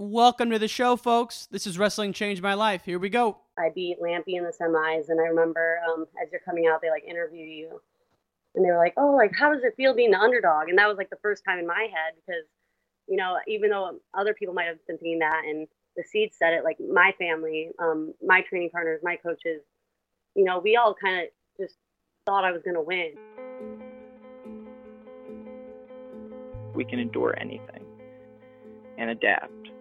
Welcome to the show, folks. This is Wrestling Changed My Life. Here we go. I beat Lampe in the semis, and I remember um, as you're coming out, they like interview you, and they were like, "Oh, like how does it feel being the underdog?" And that was like the first time in my head because, you know, even though other people might have been thinking that, and the seed said it, like my family, um, my training partners, my coaches, you know, we all kind of just thought I was going to win. We can endure anything and adapt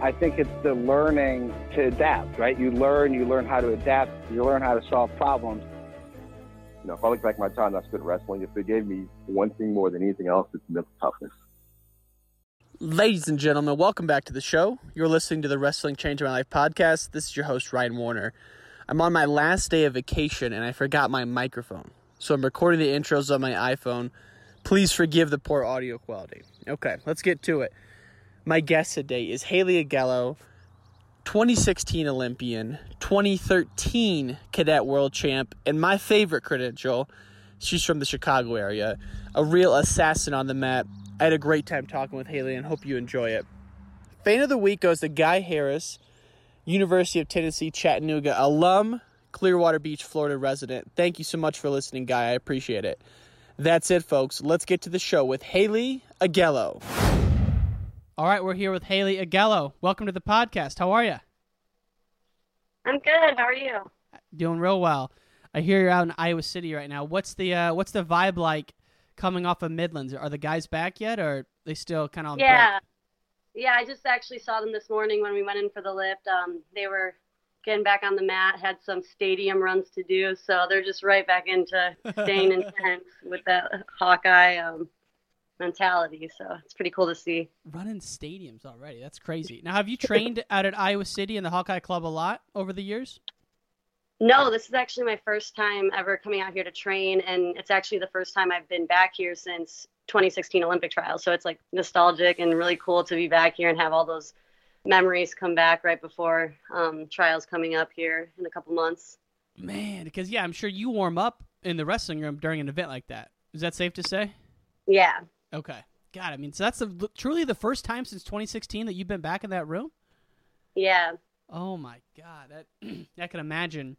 I think it's the learning to adapt, right? You learn, you learn how to adapt, you learn how to solve problems. You know, if I look back at my time I spent wrestling, if it gave me one thing more than anything else, it's mental toughness. Ladies and gentlemen, welcome back to the show. You're listening to the Wrestling Change My Life podcast. This is your host, Ryan Warner. I'm on my last day of vacation and I forgot my microphone. So I'm recording the intros on my iPhone. Please forgive the poor audio quality. Okay, let's get to it. My guest today is Haley Augello, 2016 Olympian, 2013 Cadet World Champ, and my favorite credential, she's from the Chicago area, a real assassin on the mat. I had a great time talking with Haley and hope you enjoy it. Fan of the week goes to Guy Harris, University of Tennessee Chattanooga alum, Clearwater Beach, Florida resident. Thank you so much for listening, Guy. I appreciate it. That's it, folks. Let's get to the show with Haley Augello. All right, we're here with Haley Augello. Welcome to the podcast. How are you? I'm good. How are you? Doing real well. I hear you're out in Iowa City right now. What's the uh, what's the vibe like coming off of Midlands? Are the guys back yet, or they still kind of yeah, break? yeah. I just actually saw them this morning when we went in for the lift. Um, they were getting back on the mat, had some stadium runs to do, so they're just right back into staying intense with that Hawkeye. Um, mentality. So it's pretty cool to see. Running stadiums already. That's crazy. Now, have you trained out at Iowa City and the Hawkeye Club a lot over the years? No, this is actually my first time ever coming out here to train, and it's actually the first time I've been back here since 2016 Olympic trials. So it's like nostalgic and really cool to be back here and have all those memories come back right before um, trials coming up here in a couple months. Man, because yeah, I'm sure you warm up in the wrestling room during an event like that. Is that safe to say? Yeah, Okay. God, I mean, so that's the, truly the first time since 2016 that you've been back in that room. Yeah. Oh my God, that I can imagine.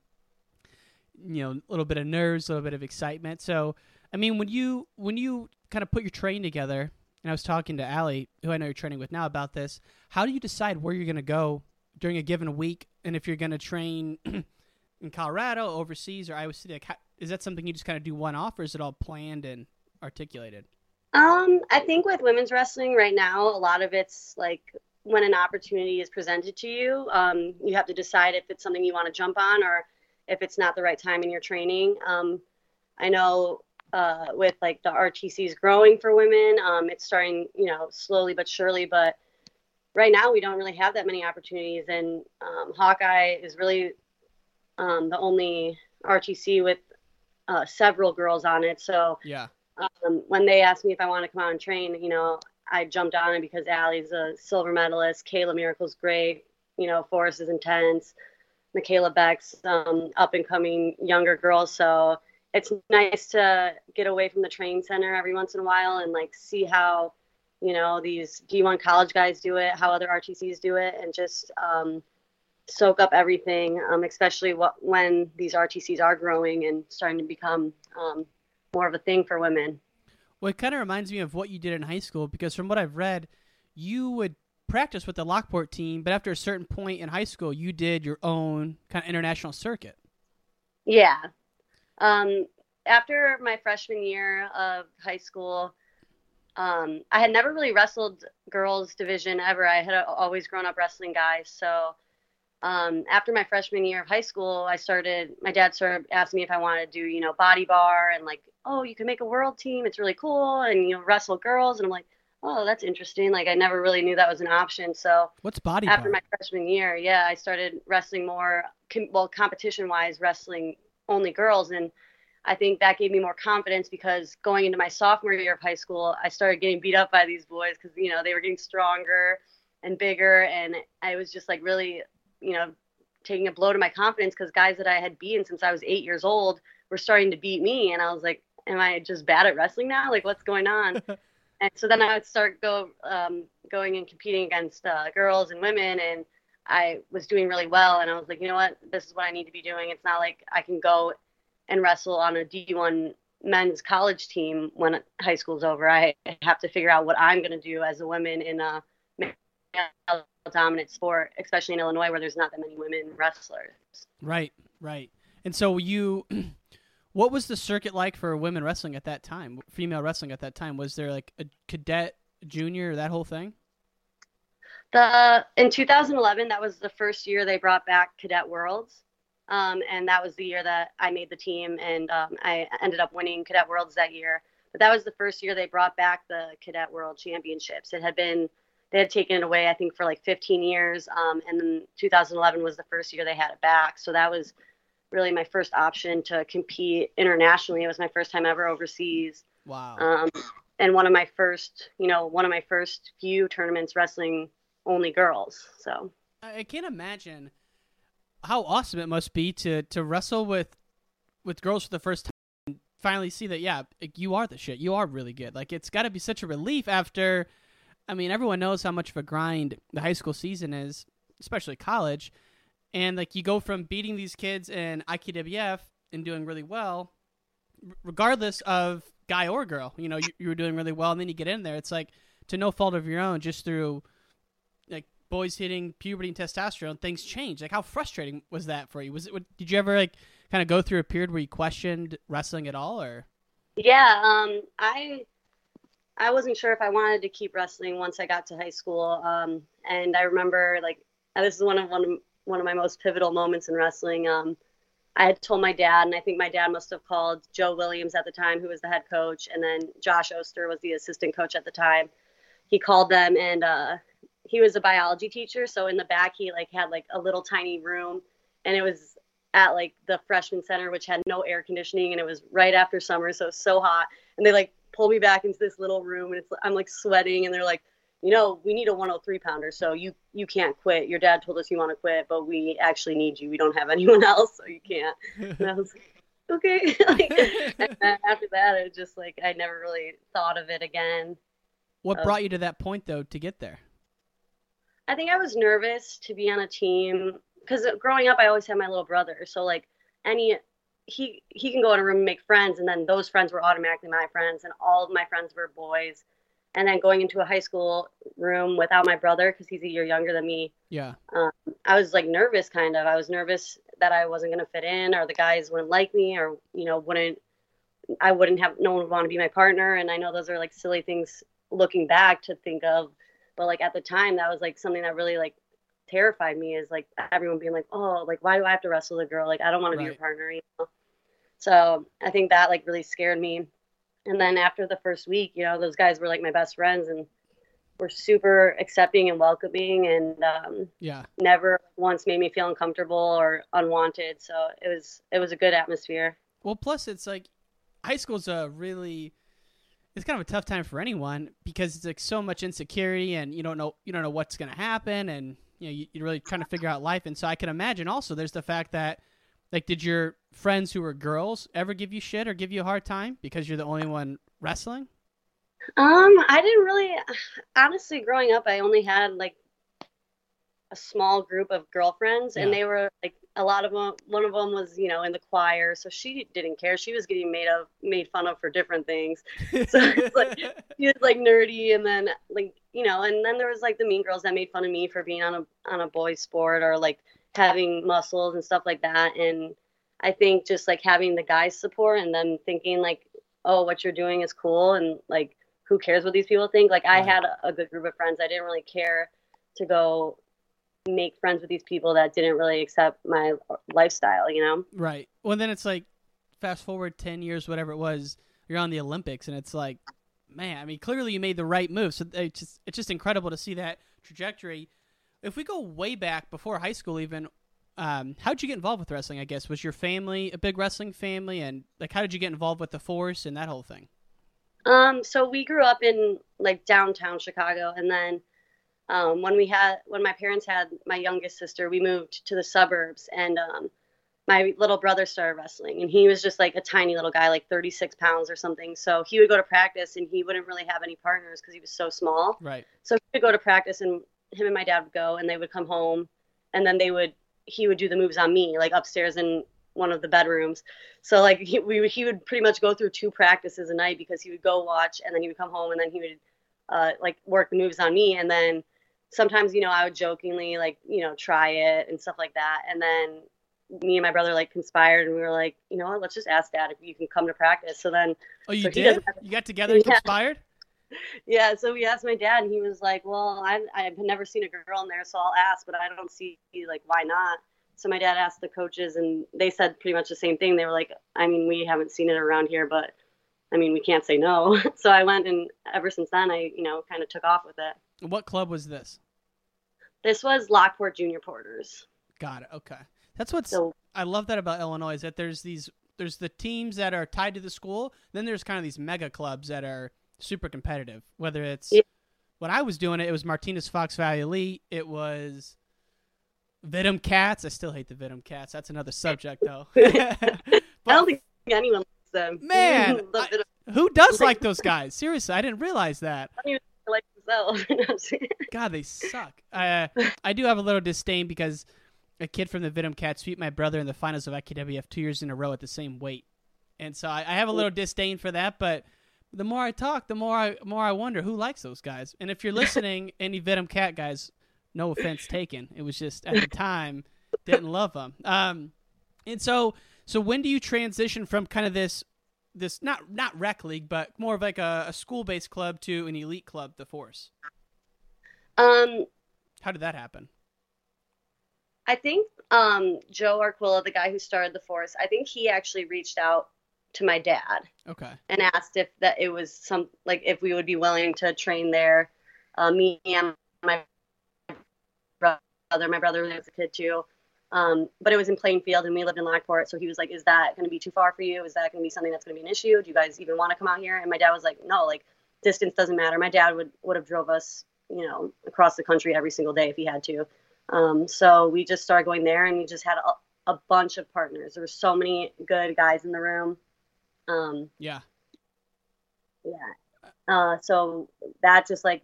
You know, a little bit of nerves, a little bit of excitement. So, I mean, when you when you kind of put your train together, and I was talking to Allie, who I know you're training with now, about this. How do you decide where you're going to go during a given week, and if you're going to train in Colorado, overseas, or Iowa City? Like, how, is that something you just kind of do one off, or is it all planned and articulated? Um, I think with women's wrestling right now, a lot of it's like when an opportunity is presented to you, um, you have to decide if it's something you want to jump on or if it's not the right time in your training. Um, I know uh, with like the RTCs growing for women, um, it's starting, you know, slowly but surely. But right now, we don't really have that many opportunities, and um, Hawkeye is really um, the only RTC with uh, several girls on it. So yeah um, when they asked me if I want to come out and train, you know, I jumped on it because Allie's a silver medalist, Kayla Miracle's great, you know, Forrest is intense, Michaela Beck's um, up and coming younger girl. So it's nice to get away from the training center every once in a while and like see how, you know, these D1 college guys do it, how other RTCs do it, and just um, soak up everything, um, especially what when these RTCs are growing and starting to become um, more of a thing for women. Well, it kind of reminds me of what you did in high school because from what I've read, you would practice with the Lockport team, but after a certain point in high school, you did your own kind of international circuit. Yeah. Um, after my freshman year of high school, um, I had never really wrestled girls division ever. I had always grown up wrestling guys. So um, after my freshman year of high school, I started. My dad started asking me if I wanted to do, you know, body bar and like, oh, you can make a world team. It's really cool, and you know, wrestle girls. And I'm like, oh, that's interesting. Like I never really knew that was an option. So what's body after bar? my freshman year, yeah, I started wrestling more, com- well, competition wise, wrestling only girls, and I think that gave me more confidence because going into my sophomore year of high school, I started getting beat up by these boys because you know they were getting stronger and bigger, and I was just like really, you know, taking a blow to my confidence because guys that I had beaten since I was eight years old were starting to beat me, and I was like, am I just bad at wrestling now? Like, what's going on? and so then I would start go um, going and competing against uh, girls and women, and I was doing really well. And I was like, you know what, this is what I need to be doing. It's not like I can go and wrestle on a D1 men's college team when high school's over. I have to figure out what I'm going to do as a woman in a male dominant sport, especially in Illinois where there's not that many women wrestlers. Right, right. And so you what was the circuit like for women wrestling at that time? Female wrestling at that time? Was there like a cadet, junior, that whole thing? The in 2011, that was the first year they brought back Cadet Worlds, um, and that was the year that I made the team, and um, I ended up winning Cadet Worlds that year. But that was the first year they brought back the Cadet World Championships. It had been they had taken it away, I think, for like 15 years, um, and then 2011 was the first year they had it back. So that was really my first option to compete internationally. It was my first time ever overseas. Wow. Um, and one of my first, you know, one of my first few tournaments wrestling only girls. So I can't imagine how awesome it must be to to wrestle with with girls for the first time and finally see that yeah, you are the shit. You are really good. Like it's got to be such a relief after I mean, everyone knows how much of a grind the high school season is, especially college. And like you go from beating these kids in IKWF and doing really well, regardless of guy or girl, you know, you, you were doing really well, and then you get in there, it's like to no fault of your own, just through like boys hitting puberty and testosterone, things change. Like how frustrating was that for you? Was it? Did you ever like kind of go through a period where you questioned wrestling at all, or? Yeah, um, I I wasn't sure if I wanted to keep wrestling once I got to high school. Um, and I remember like this is one of one of one of my most pivotal moments in wrestling. Um, I had told my dad, and I think my dad must have called Joe Williams at the time, who was the head coach, and then Josh Oster was the assistant coach at the time. He called them, and uh, he was a biology teacher. So in the back, he like had like a little tiny room, and it was at like the freshman center, which had no air conditioning, and it was right after summer, so so hot. And they like pulled me back into this little room, and it's I'm like sweating, and they're like, you know, we need a 103 pounder, so you you can't quit. Your dad told us you want to quit, but we actually need you. We don't have anyone else, so you can't. And I was like, okay. like, after that, it just like I never really thought of it again. What brought you to that point though to get there? I think I was nervous to be on a team because growing up, I always had my little brother. So like any he he can go in a room and make friends, and then those friends were automatically my friends, and all of my friends were boys and then going into a high school room without my brother because he's a year younger than me. Yeah. Um, I was like nervous, kind of. I was nervous that I wasn't gonna fit in, or the guys wouldn't like me, or you know, wouldn't. I wouldn't have. No one would want to be my partner, and I know those are like silly things looking back to think of, but like at the time, that was like something that really like terrified me. Is like everyone being like, oh, like why do I have to wrestle a girl? Like I don't want to be your partner, you know. So I think that like really scared me and then after the first week, you know, those guys were like my best friends and were super accepting and welcoming and um, yeah, never once made me feel uncomfortable or unwanted. So it was it was a good atmosphere. Well, plus it's like high school's a really it's kind of a tough time for anyone because it's like so much insecurity and you don't know you don't know what's going to happen and you know you, you're really trying to figure out life and so I can imagine also there's the fact that like, did your friends who were girls ever give you shit or give you a hard time because you're the only one wrestling? Um, I didn't really. Honestly, growing up, I only had like a small group of girlfriends, and they were like a lot of them. One of them was, you know, in the choir, so she didn't care. She was getting made of made fun of for different things. So it's like she was like nerdy, and then like you know, and then there was like the mean girls that made fun of me for being on a on a boys sport or like having muscles and stuff like that. And I think just like having the guys support and them thinking like, oh, what you're doing is cool, and like who cares what these people think? Like I had a, a good group of friends. I didn't really care to go make friends with these people that didn't really accept my lifestyle, you know? Right. Well, then it's like, fast forward 10 years, whatever it was, you're on the Olympics, and it's like, man, I mean, clearly you made the right move. So it's just, it's just incredible to see that trajectory. If we go way back before high school, even, um, how'd you get involved with wrestling? I guess was your family a big wrestling family, and like, how did you get involved with the force and that whole thing? Um, so we grew up in like downtown Chicago, and then um, when we had when my parents had my youngest sister, we moved to the suburbs, and um, my little brother started wrestling, and he was just like a tiny little guy, like 36 pounds or something. So he would go to practice, and he wouldn't really have any partners because he was so small. Right. So he would go to practice, and him and my dad would go, and they would come home, and then they would he would do the moves on me, like upstairs in one of the bedrooms. So like he, we he would pretty much go through two practices a night because he would go watch, and then he would come home, and then he would uh, like work the moves on me, and then sometimes you know I would jokingly like you know try it and stuff like that, and then me and my brother like conspired, and we were like, you know what, let's just ask dad if you can come to practice. So then Oh, you So did? You got together and Yeah. conspired? yeah, so we asked my dad, and he was like, "Well, I I've never seen a girl in there, so I'll ask, but I don't see like why not." So my dad asked the coaches, and they said pretty much the same thing. They were like, "I mean, we haven't seen it around here, but I mean, we can't say no." so I went, and ever since then, I you know kind of took off with it. What club was this? This was Lockport Junior Porters. Got it. Okay. That's what's So- I love that about Illinois is that there's these there's the teams that are tied to the school, then there's kind of these mega clubs that are super competitive. Whether it's Yeah. when I was doing it, it was Martinez Fox Valley Elite, it was Vittum Cats. I still hate the Vittum Cats. That's another subject though. I don't think anyone likes them. Man, I- Who does like those guys? Seriously, I didn't realize that. I don't even like themselves. God, they suck. Uh, I do have a little disdain because a kid from the Vittum Cats beat my brother in the finals of IKWF two years in a row at the same weight, and so I, I have a little disdain for that. But the more I talk, the more I more I wonder who likes those guys. And if you're listening, any Vittum Cat guys, no offense taken. It was just at the time didn't love them. Um, and so so when do you transition from kind of this this not not rec league, but more of like a, a school based club to an elite club, the Force? um, How did that happen? I think um, Joe Arquilla, the guy who started the force, I think he actually reached out to my dad Okay. and asked if that it was some like if we would be willing to train there. Uh, me and my brother, my brother was a kid too. Um, but it was in Plainfield and we lived in Lockport. So he was like, Is that going to be too far for you? Is that going to be something that's going to be an issue? Do you guys even want to come out here? And my dad was like, No, like distance doesn't matter. My dad would, would have drove us, you know, across the country every single day if he had to. Um, so we just started going there and we just had a, a bunch of partners. There were so many good guys in the room. Um, Yeah. yeah. Uh, so that just like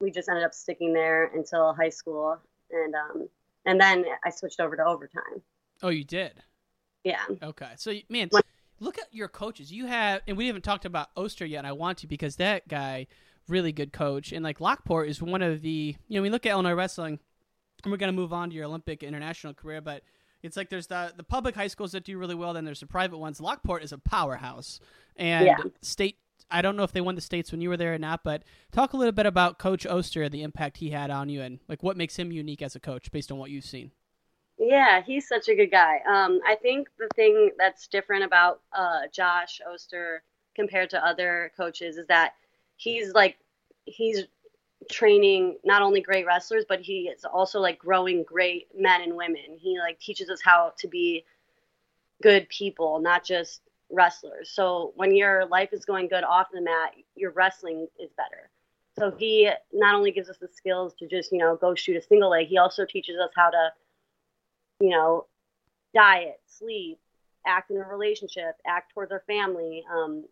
we just ended up sticking there until high school, and um, and then I switched over to overtime. Oh, you did. Yeah. Okay. So man, What- look at your coaches. You have, and we haven't talked about Oster yet. And I want to because that guy, really good coach, and like Lockport is one of the. You know, we look at Illinois wrestling, and we're gonna move on to your Olympic international career, but. It's like there's the the public high schools that do really well, then there's the private ones. Lockport is a powerhouse, and Yeah. state. I don't know if they won the states when you were there or not, but talk a little bit about Coach Oster, and the impact he had on you, and like what makes him unique as a coach based on what you've seen. Yeah, he's such a good guy. Um, I think the thing that's different about uh, Josh Oster compared to other coaches is that he's like he's training not only great wrestlers, but he is also like growing great men and women. He like teaches us how to be good people, not just wrestlers. So when your life is going good off the mat, your wrestling is better. So he not only gives us the skills to just, you know, go shoot a single leg, he also teaches us how to you know, diet, sleep, act in a relationship, act towards our family, um,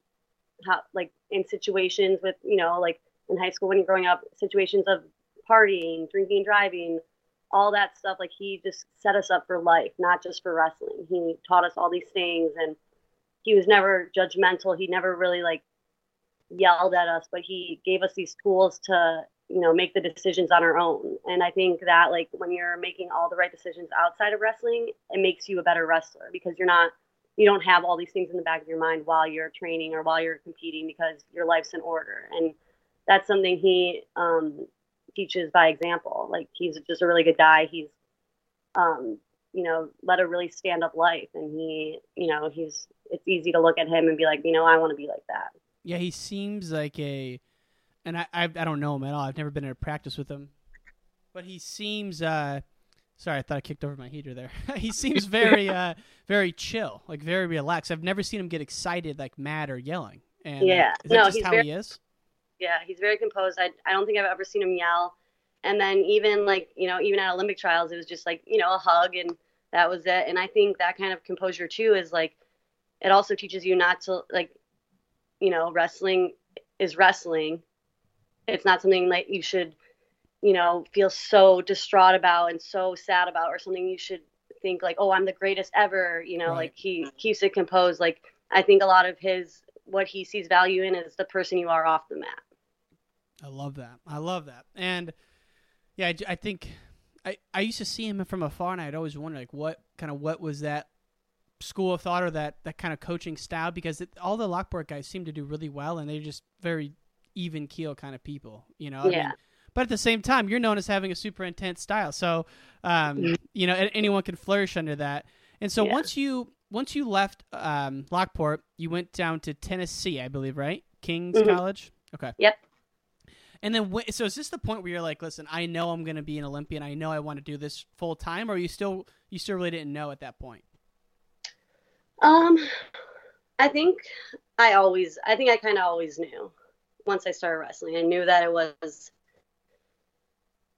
how like in situations with, you know, like in high school when you're growing up, situations of partying, drinking, driving, all that stuff. Like he just set us up for life, not just for wrestling. He taught us all these things, and he was never judgmental. He never really like yelled at us, but he gave us these tools to you know make the decisions on our own. And I think that like when you're making all the right decisions outside of wrestling, it makes you a better wrestler because you're not you don't have all these things in the back of your mind while you're training or while you're competing because your life's in order and that's something he um, teaches by example like he's just a really good guy he's um, you know led a really stand up life and he you know he's it's easy to look at him and be like you know i want to be like that Yeah, he seems like a, and I, I I don't know him at all. I've never been in a practice with him, but he seems. uh Sorry, I thought I kicked over my heater there. he seems very, uh very chill, like very relaxed. I've never seen him get excited, like mad or yelling. And uh, Yeah. is that No, just he's how very- he is? Yeah he's very composed. I, I don't think i've ever seen him yell. And then even like you know even at olympic trials it was just like you know a hug and that was it. And i think that kind of composure too is like it also teaches you not to like you know wrestling is wrestling. It's not something that you should you know feel so distraught about and so sad about or something you should think like oh i'm the greatest ever you know Right. like he keeps it composed like i think a lot of his what he sees value in is the person you are off the mat I love that. I love that. And yeah, I think I, I used to see him from afar, and I'd always wonder like what kind of what was that school of thought or that that kind of coaching style because it, all the Lockport guys seem to do really well, and they're just very even keel kind of people, you know. I Yeah. mean, but at the same time, you're known as having a super intense style, so um, you know anyone can flourish under that. And so Yeah. once you once you left um, Lockport, you went down to Tennessee, I believe, right? King's Mhm. College. Okay. Yep. And then, so is this the point where you're like, listen, I know I'm going to be an Olympian. I know I want to do this full time, or you still you still really didn't know at that point? Um, I think I always, I think I kind of always knew once I started wrestling. I knew that it was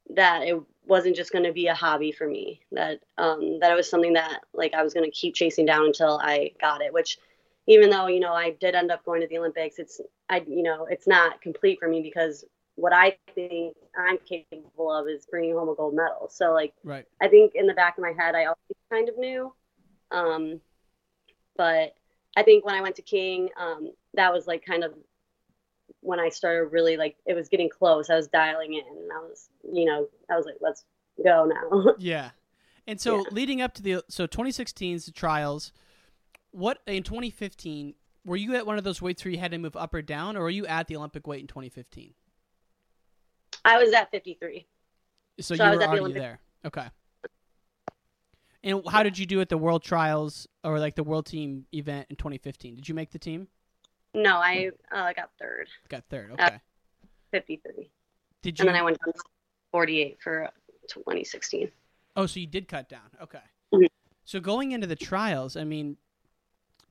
that it wasn't just going to be a hobby for me. That um, that it was something that like I was going to keep chasing down until I got it. Which, even though you know I did end up going to the Olympics, it's I you know it's not complete for me because what I think I'm capable of is bringing home a gold medal. So like Right. I think in the back of my head, I always kind of knew. Um, but I think when I went to King, um, that was like kind of when I started really like it was getting close. I was dialing in, and I was, you know, I was like, let's go now. Yeah. And so leading up to the so 2016's trials, what in 2015 were you at one of those weights where you had to move up or down, or were you at the Olympic weight in 2015? I was at 53. So, So you I was were at the already Olympic- there. Okay. And how did you do at the World Trials or like the World Team event in 2015? Did you make the team? No, I uh, got third, Got third. Okay. 53, Did you? and then I went down to 48 for 2016. Oh, so you did cut down. Okay. Mhm. So going into the trials, I mean,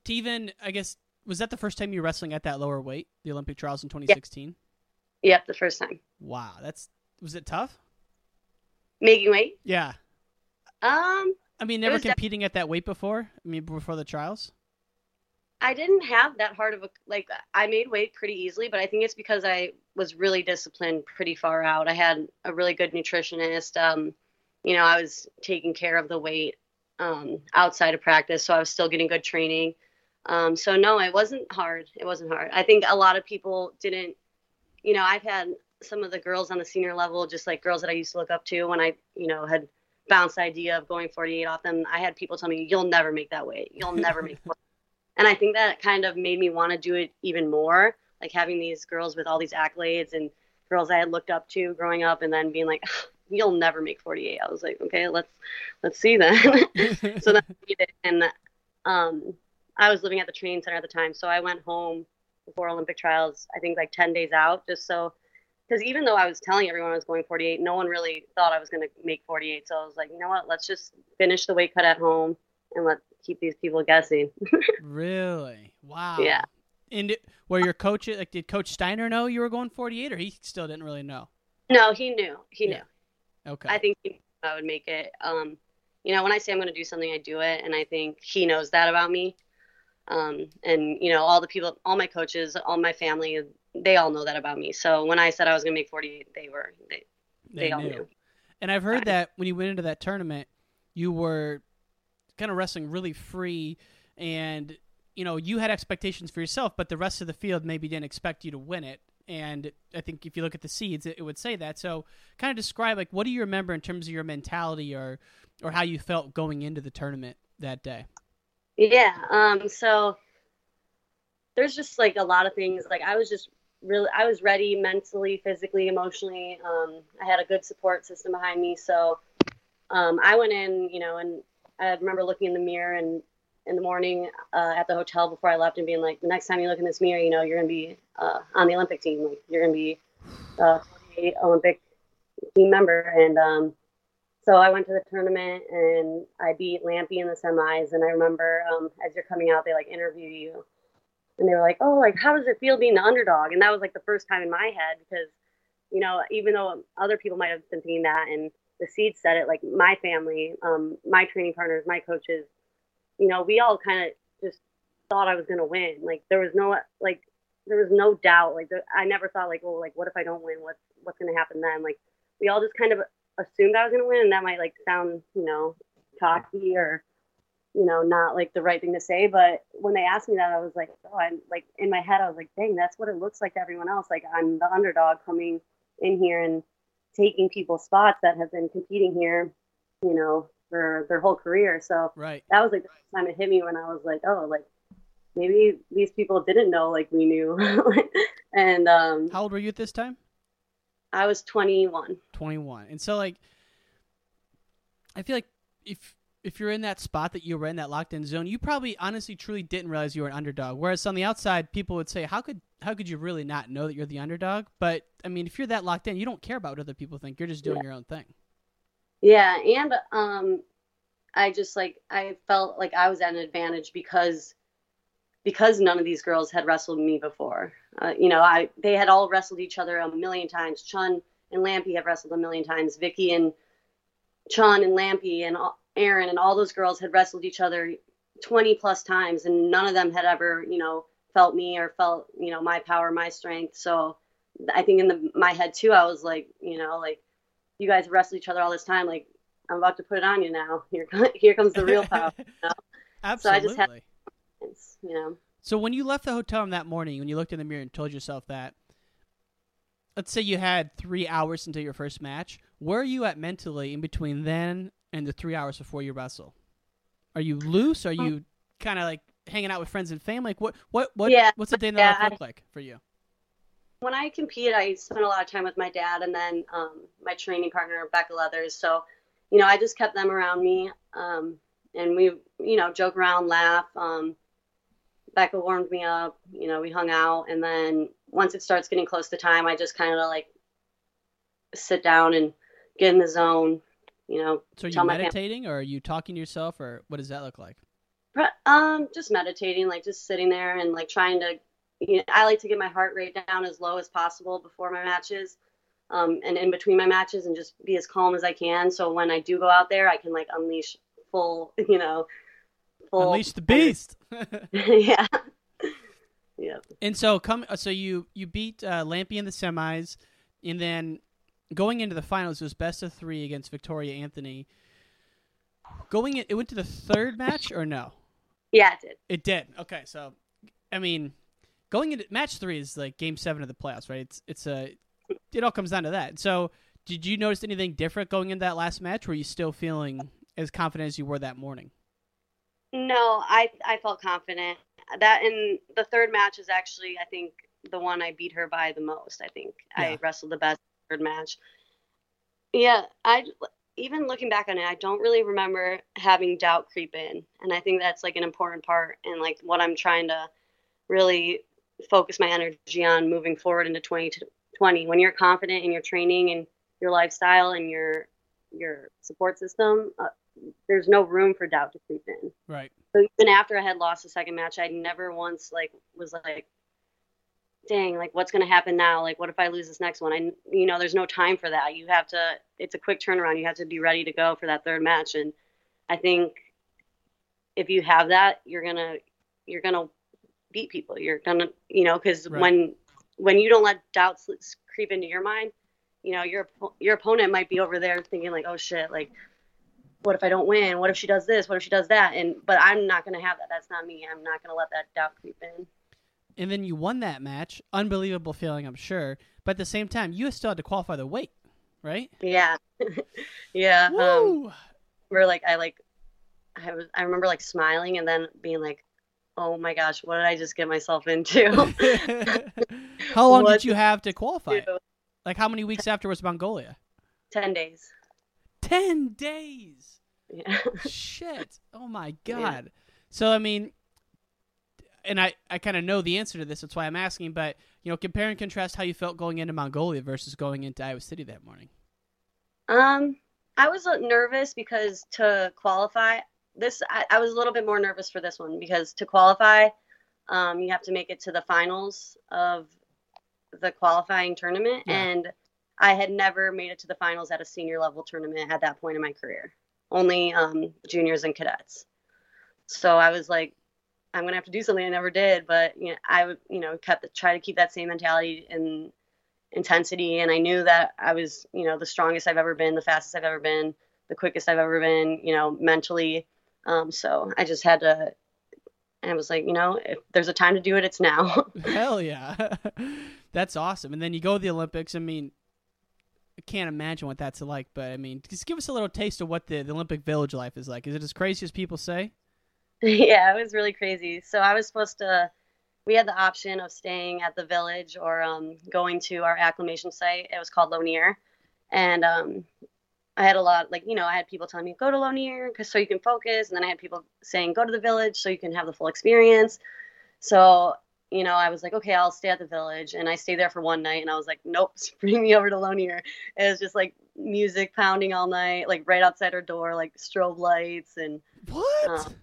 to even I guess was that the first time you were wrestling at that lower weight, the Olympic trials in 2016? Yep, the first time Wow, that's was it tough? making weight. Yeah. Um, I mean, never was def- competing at that weight before. I mean, before the trials. I didn't have that hard of a like I made weight pretty easily, but I think it's because I was really disciplined pretty far out. I had a really good nutritionist. Um, you know, I was taking care of the weight um, outside of practice, so I was still getting good training. Um, so no, it wasn't hard. It wasn't hard. I think a lot of people didn't. You know, I've had some of the girls on the senior level, just like girls that I used to look up to when I, you know, had bounced idea of going 48 off them. I had people tell me, "You'll never make that weight. You'll never make." and I think that kind of made me want to do it even more. Like having these girls with all these accolades and girls I had looked up to growing up, and then being like, "You'll never make 48." I was like, "Okay, let's let's see then." so then and um, I was living at the training center at the time, so I went home before Olympic trials. I think like 10 days out, just so because even though I was telling everyone I was going 48, no one really thought I was going to make 48. So I was like, you know what? Let's just finish the weight cut at home and let's keep these people guessing. Really? Wow. Yeah. And it- were your coach like did Coach Steiner know you were going 48, or he still didn't really know? no, he knew. He knew. Okay. I think he knew I would make it. Um, you know, when I say I'm going to do something, I do it, and I think he knows that about me. Um, and you know, all the people, all my coaches, all my family, they all know that about me. So when I said I was going to make 48, they were they they, all knew. And I've heard that when you went into that tournament, you were kind of wrestling really free, and you know you had expectations for yourself, but the rest of the field maybe didn't expect you to win it. And I think if you look at the seeds, it, it would say that. So, kind of describe like what do you remember in terms of your mentality or or how you felt going into the tournament that day. Yeah. Um. So there's just like a lot of things. Like I was just really, I was ready mentally, physically, emotionally. Um. I had a good support system behind me, so um, I went in, you know, and I remember looking in the mirror and in the morning uh, at the hotel before I left and being like, the next time you look in this mirror, you know, you're gonna be uh, on the Olympic team. Like you're gonna be a 48 Olympic team member. And um, so I went to the tournament and I beat Lampe in the semis. And I remember um, as you're coming out, they like interview you, and they were like, "Oh, like how does it feel being the underdog?" And that was like the first time in my head because, you know, even though other people might have been thinking that and the seed said it like my family um, my training partners my coaches you know we all kind of just thought i was to win. Like there was no like there was no doubt. Like i never thought like well like what if i don't win? What's what's to happen then? Like we all just kind of assumed i was going to win and that might like sound you know cocky or you know not like the right thing to say but when they asked me that i was like oh i'm like in my head i was like dang that's what it looks like to everyone else like i'm the underdog coming in here and taking people's spots that have been competing here, you know, for their whole career. So right. that was like the first time it hit me when I was like, oh, like maybe these people didn't know like we knew. and um How old were you at this time? I was 21. 21. And so like I feel like if if you're in that spot that you were in that locked in zone, you probably honestly truly didn't realize you were an underdog. Whereas on the outside, people would say, "How could how could you really not know that you're the underdog?" But I mean, if you're that locked in, you don't care about what other people think. You're just doing yeah. your own thing. Yeah, and um, I just like I felt like I was at an advantage because because none of these girls had wrestled me before. Uh, you know, I they had all wrestled each other a million times. Chun and Lampe have wrestled a million times. Vicky and Chun and Lampe and Aaron and all those girls had wrestled each other 20 plus times and none of them had ever, you know, felt me or felt, you know, my power, my strength. So I think in the, my head too, I was like, you know, like you guys wrestle each other all this time. Like I'm about to put it on you now. Here, here comes the real power. You know? Absolutely. So I just had, you know. So when you left the hotel that morning, when you looked in the mirror and told yourself that, let's say you had three hours until your first match, where are you at mentally in between then and the three hours before you wrestle? Are you loose? Are you kind of like hanging out with friends and family? Like what what what yeah, what's a day in the yeah, life look like for you? When I compete, I spend a lot of time with my dad and then um, my training partner Becka Leathers. So, you know, I just kept them around me, um, and we, you know, joke around, laugh. Um, Becka warmed me up. You know, we hung out, and then once it starts getting close to time, I just kind of like sit down and get in the zone you know. So are you meditating, or are you talking to yourself, or what does that look like? Um, just meditating, like just sitting there and like trying to. You know, I like to get my heart rate down as low as possible before my matches, um, and in between my matches, and just be as calm as I can. So when I do go out there, I can like unleash full, you know, full. Unleash the beast. yeah. Yeah. And so come, so you you beat uh, Lampe in the semis, and then going into the finals, it was best of three against Victoria Anthony. Going, in, it went to the third match or no? Yeah, it did. It did. Okay, so I mean, going into match three is like game seven of the playoffs, right? It's it's a it all comes down to that. So, did you notice anything different going into that last match? Were you still feeling as confident as you were that morning? No, I I felt confident. That in the third match is actually I think the one I beat her by the most. I think yeah. I wrestled the best third match. Yeah, I even looking back on it, I don't really remember having doubt creep in, and I think that's like an important part and like what I'm trying to really focus my energy on moving forward into 2020. When you're confident in your training and your lifestyle and your your support system, uh, there's no room for doubt to creep in. Right. So even after I had lost the second match, I never once like was like, dang, like what's going to happen now? Like, what if I lose this next one? I, you know, there's no time for that. You have to, it's a quick turnaround. You have to be ready to go for that third match. And I think if you have that, you're going to, you're to beat people. You're going to, you know, cause right. when, when you don't let doubts creep into your mind, you know, your your opponent might be over there thinking like, oh shit, like, what if I don't win? What if she does this? What if she does that? And but I'm not gonna have that. That's not me. I'm not gonna let that doubt creep in. And then you won that match. Unbelievable feeling, I'm sure. But at the same time, you still had to qualify the weight, right? Yeah, yeah. Woo! Um, we're like, I like, I was, I remember like smiling and then being like, oh my gosh, what did I just get myself into? How long What did you have to qualify? Like how many weeks after was Mongolia? Ten days. Ten days. Yeah. Shit. Oh my god. So I mean, and I I kind of know the answer to this. That's why I'm asking. But you know, compare and contrast how you felt going into Mongolia versus going into Iowa City that morning. Um, I was nervous because to qualify this, I, I was a little bit more nervous for this one because to qualify, um, you have to make it to the finals of the qualifying tournament, Yeah. and I had never made it to the finals at a senior level tournament at that point in my career. Only um, juniors and cadets. So I was like, I'm gonna have to do something I never did, but you know, I would, you know, kept the, try to keep that same mentality and intensity and I knew that I was, you know, the strongest I've ever been, the fastest I've ever been, the quickest I've ever been, you know, mentally. Um, so I just had to I was like, you know, if there's a time to do it, it's now. Hell yeah. That's awesome. And then you go to the Olympics. I mean, can't imagine what that's like, but I mean, just give us a little taste of what the, the Olympic Village life is like. Is it as crazy as people say? yeah, it was really crazy. So I was supposed to we had the option of staying at the village or um, going to our acclimation site. It was called Lonier. And um, I had a lot, like, you know, I had people telling me, go to Lonier because so you can focus. And then I had people saying, go to the village so you can have the full experience. So, you know, I was like, okay, I'll stay at the village. And I stayed there for one night and I was like, nope, bring me over to Lonier. It was just like music pounding all night, like right outside our door, like strobe lights and What? um,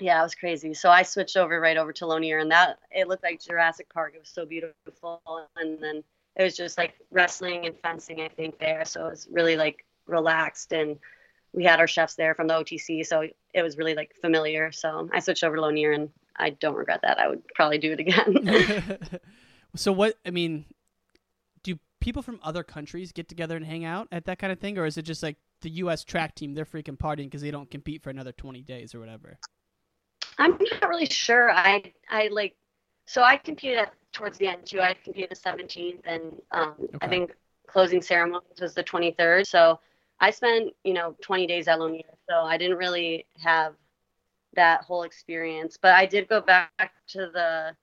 yeah, it was crazy. So I switched over right over to Lonier, and that it looked like Jurassic Park. It was so beautiful, and then it was just like wrestling and fencing, I think there. So it was really like relaxed, and we had our chefs there from the OTC, so it was really like familiar. So I switched over to Lonier, and I don't regret that. I would probably do it again. so what? I mean, do people from other countries get together and hang out at that kind of thing, or is it just like the U.S. track team? They're freaking partying because they don't compete for another twenty days or whatever. I'm not really sure. I I like so I competed at, towards the end too. I competed the 17th, and um, I think closing ceremonies was the 23rd. So I spent you know 20 days at Lonier, so I didn't really have that whole experience. But I did go back to the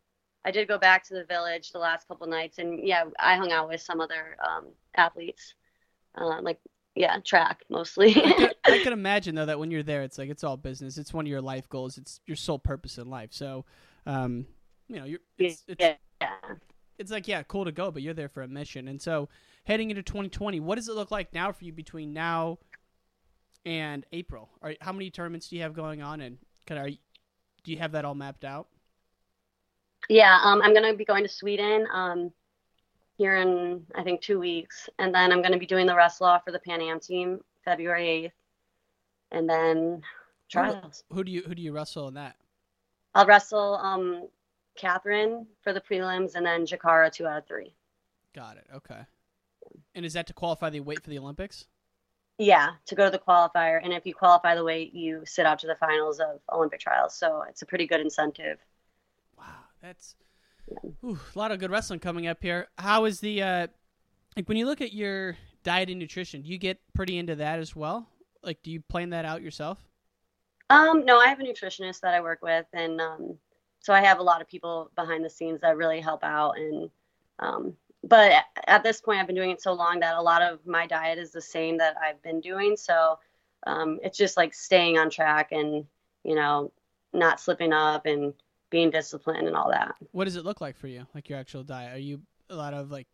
I did go back to the village the last couple nights, and yeah, I hung out with some other um, athletes, uh, like yeah, track mostly. I can, I can imagine though that when you're there, it's like it's all business. It's one of your life goals. It's your sole purpose in life. So, um, you know, you're it's it's, yeah. it's like yeah, cool to go, but you're there for a mission. And so, heading into 2020, what does it look like now for you between now and April? Are, how many tournaments do you have going on, and kind of do you have that all mapped out? Yeah, um, I'm gonna be going to Sweden um, here in I think two weeks, and then I'm gonna be doing the wrestle off for the Pan Am team February 8th, and then trials. Who do you who do you wrestle in that? I'll wrestle um, Catherine for the prelims, and then Jacarra two out of three. Got it. Okay. And is that to qualify the weight for the Olympics? Yeah, to go to the qualifier, and if you qualify the weight, you sit out to the finals of Olympic trials. So it's a pretty good incentive. Wow, that's ooh, a lot of good wrestling coming up here. How is the uh, like when you look at your diet and nutrition? Do you get pretty into that as well? Like, do you plan that out yourself? Um, no, I have a nutritionist that I work with, and um, so I have a lot of people behind the scenes that really help out. And um, but at this point, I've been doing it so long that a lot of my diet is the same that I've been doing. So um, it's just like staying on track and you know not slipping up and being disciplined and all that. What does it look like for you? Like your actual diet? Are you a lot of like?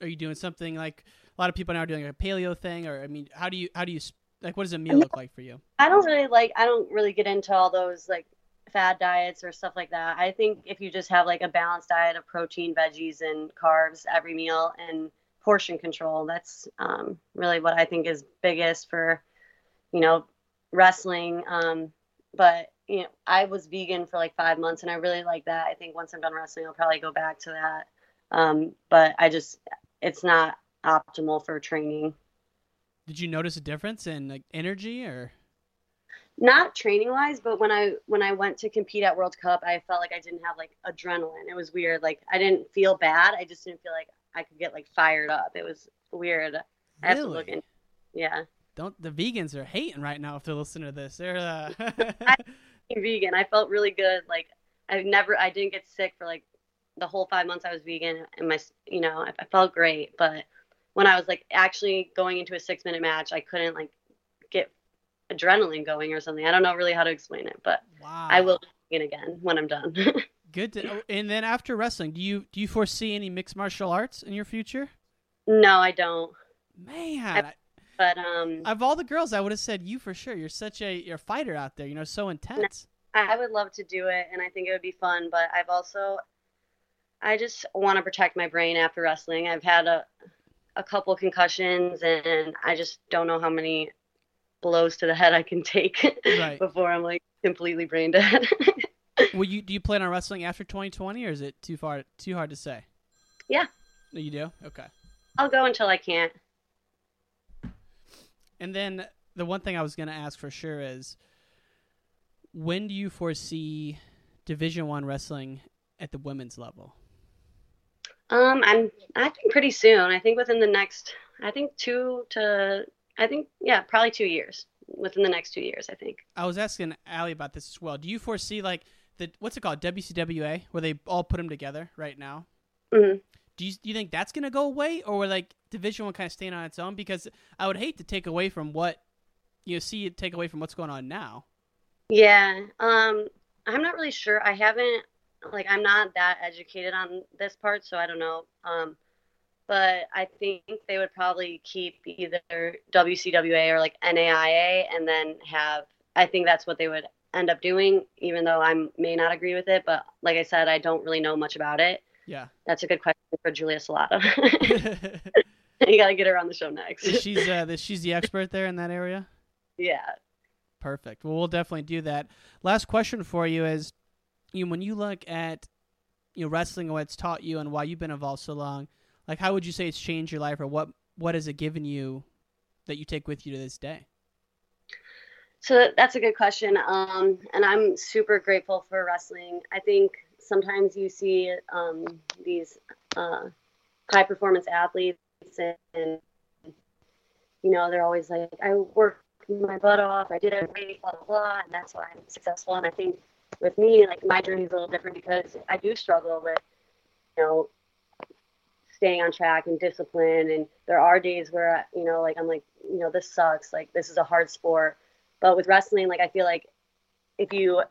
Are you doing something like a lot of people now are doing a paleo thing, or I mean, how do you how do you like? What does a meal look like for you? I don't really like I don't really get into all those like fad diets or stuff like that. I think if you just have like a balanced diet of protein, veggies, and carbs every meal and portion control, that's um, really what I think is biggest for, you know, wrestling. Um, but you know, I was vegan for like five months and I really like that. I think once I'm done wrestling, I'll probably go back to that. Um, but I just, it's not optimal for training. Did you notice a difference in like energy or? Not training wise, but when I when I went to compete at World Cup, I felt like I didn't have like adrenaline. It was weird. Like I didn't feel bad. I just didn't feel like I could get like fired up. It was weird. I have to Really? look in. Yeah. Don't the vegans are hating right now if they're listening to this? They're uh... being vegan. I felt really good. Like I've never, I didn't get sick for like the whole five months I was vegan, and my, you know, I, I felt great. But when I was like actually going into a six minute match, I couldn't like get adrenaline going or something. I don't know really how to explain it, but wow. I will be again when I'm done. Good. To, oh, and then after wrestling, do you do you foresee any mixed martial arts in your future? no, I don't. Man, I, But um, of all the girls, I would have said you for sure. You're such a you're a fighter out there. You know, so intense. I would love to do it, and I think it would be fun. But I've also, I just want to protect my brain after wrestling. I've had a, a couple concussions, and I just don't know how many blows to the head I can take Right. before I'm like completely brain dead. Will you do you plan on wrestling after 2020, or is it too far too hard to say? yeah, No, you do. Okay. I'll go until I can't. And then the one thing I was going to ask for sure is, when do you foresee Division One wrestling at the women's level? Um, I'm I think pretty soon. I think within the next, I think two to, I think yeah, probably two years. Within the next two years, I think. I was asking Ali about this as well. Do you foresee like the what's it called WCWA, where they all put them together right now? Mhm. Do you do you think that's gonna go away, or like Division One kind of staying on its own? Because I would hate to take away from what you know, see it take away from what's going on now. Yeah, um, I'm not really sure. I haven't like I'm not that educated on this part, so I don't know. Um, but I think they would probably keep either WCWA or like NAIA, and then have. I think that's what they would end up doing, even though I may not agree with it. But like I said, I don't really know much about it. Yeah. That's a good question for Julia Salata. you got to get her on the show next. she's uh, the, she's the expert there in that area. yeah. Perfect. Well, we'll definitely do that. Last question for you is, you know, when you look at you know wrestling and what it's taught you and why you've been involved so long, like how would you say it's changed your life, or what what has it given you that you take with you to this day? So that's a good question. Um, and I'm super grateful for wrestling. I think sometimes you see um, these uh, high performance athletes, and you know they're always like, "I worked my butt off. I did everything, blah blah blah," and that's why I'm successful. And I think with me, like my journey is a little different because I do struggle with, you know, staying on track and discipline. And there are days where you know, like I'm like, you know, this sucks. Like this is a hard sport. But with wrestling, like I feel like if you,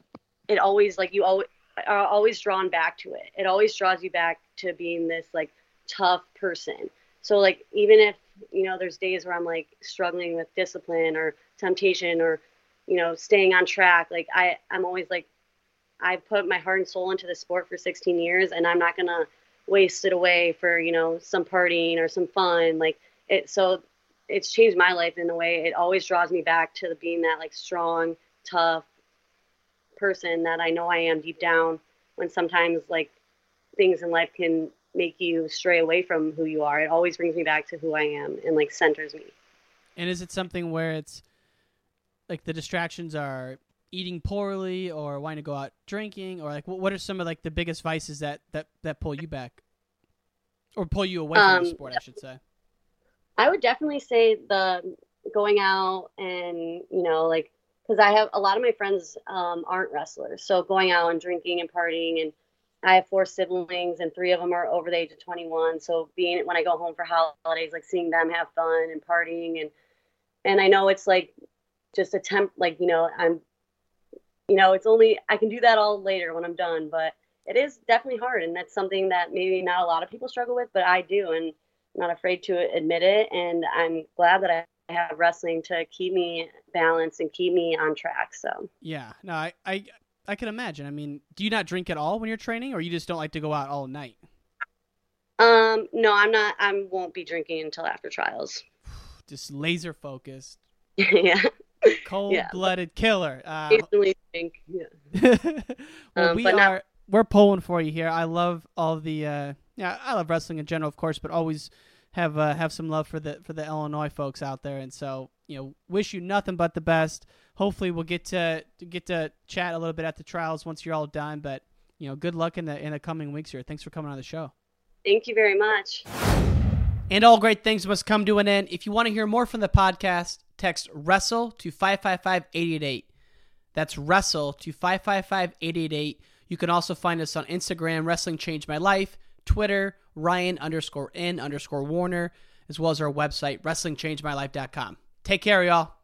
it always like you always are always drawn back to it. It always draws you back to being this like tough person. So like even if you know there's days where I'm like struggling with discipline or temptation or you know staying on track, like I I'm always like I put my heart and soul into the sport for 16 years, and I'm not gonna waste it away for you know some partying or some fun. Like it, so it's changed my life in a way. It always draws me back to being that like strong, tough person that I know I am deep down. When sometimes like things in life can make you stray away from who you are, it always brings me back to who I am and like centers me. And is it something where it's like the distractions are eating poorly or wanting to go out drinking or like what what are some of like the biggest vices that that that pull you back or pull you away from the Um, sport, I should say. I would definitely say the going out and you know like because I have a lot of my friends um, aren't wrestlers, so going out and drinking and partying and I have four siblings and three of them are over the age of 21. So being when I go home for holidays, like seeing them have fun and partying and and I know it's like just a temp like you know I'm you know it's only I can do that all later when I'm done, but it is definitely hard and that's something that maybe not a lot of people struggle with, but I do and I'm not afraid to admit it and I'm glad that I have wrestling to keep me balanced and keep me on track. So Yeah. No, I, I I can imagine. I mean, do you not drink at all when you're training or you just don't like to go out all night? um no, I'm not I won't be drinking until after trials. Just laser focused, yeah. cold blooded killer. Uh, Drink. Yeah. well, Um, we but not- are we're pulling for you here. I love all the uh, yeah, I love wrestling in general, of course, but always have uh, have some love for the for the Illinois folks out there. And so you know, wish you nothing but the best. Hopefully, we'll get to, to get to chat a little bit at the trials once you're all done. But you know, good luck in the in the coming weeks here. Thanks for coming on the show. Thank you very much. And all great things must come to an end. If you want to hear more from the podcast, text wrestle to 555 888. That's wrestle to 555 888. You can also find us on Instagram, Wrestling Changed My Life, Twitter, Ryan underscore in underscore Warner, as well as our website, WrestlingChangeMyLife.com. Take care, y'all.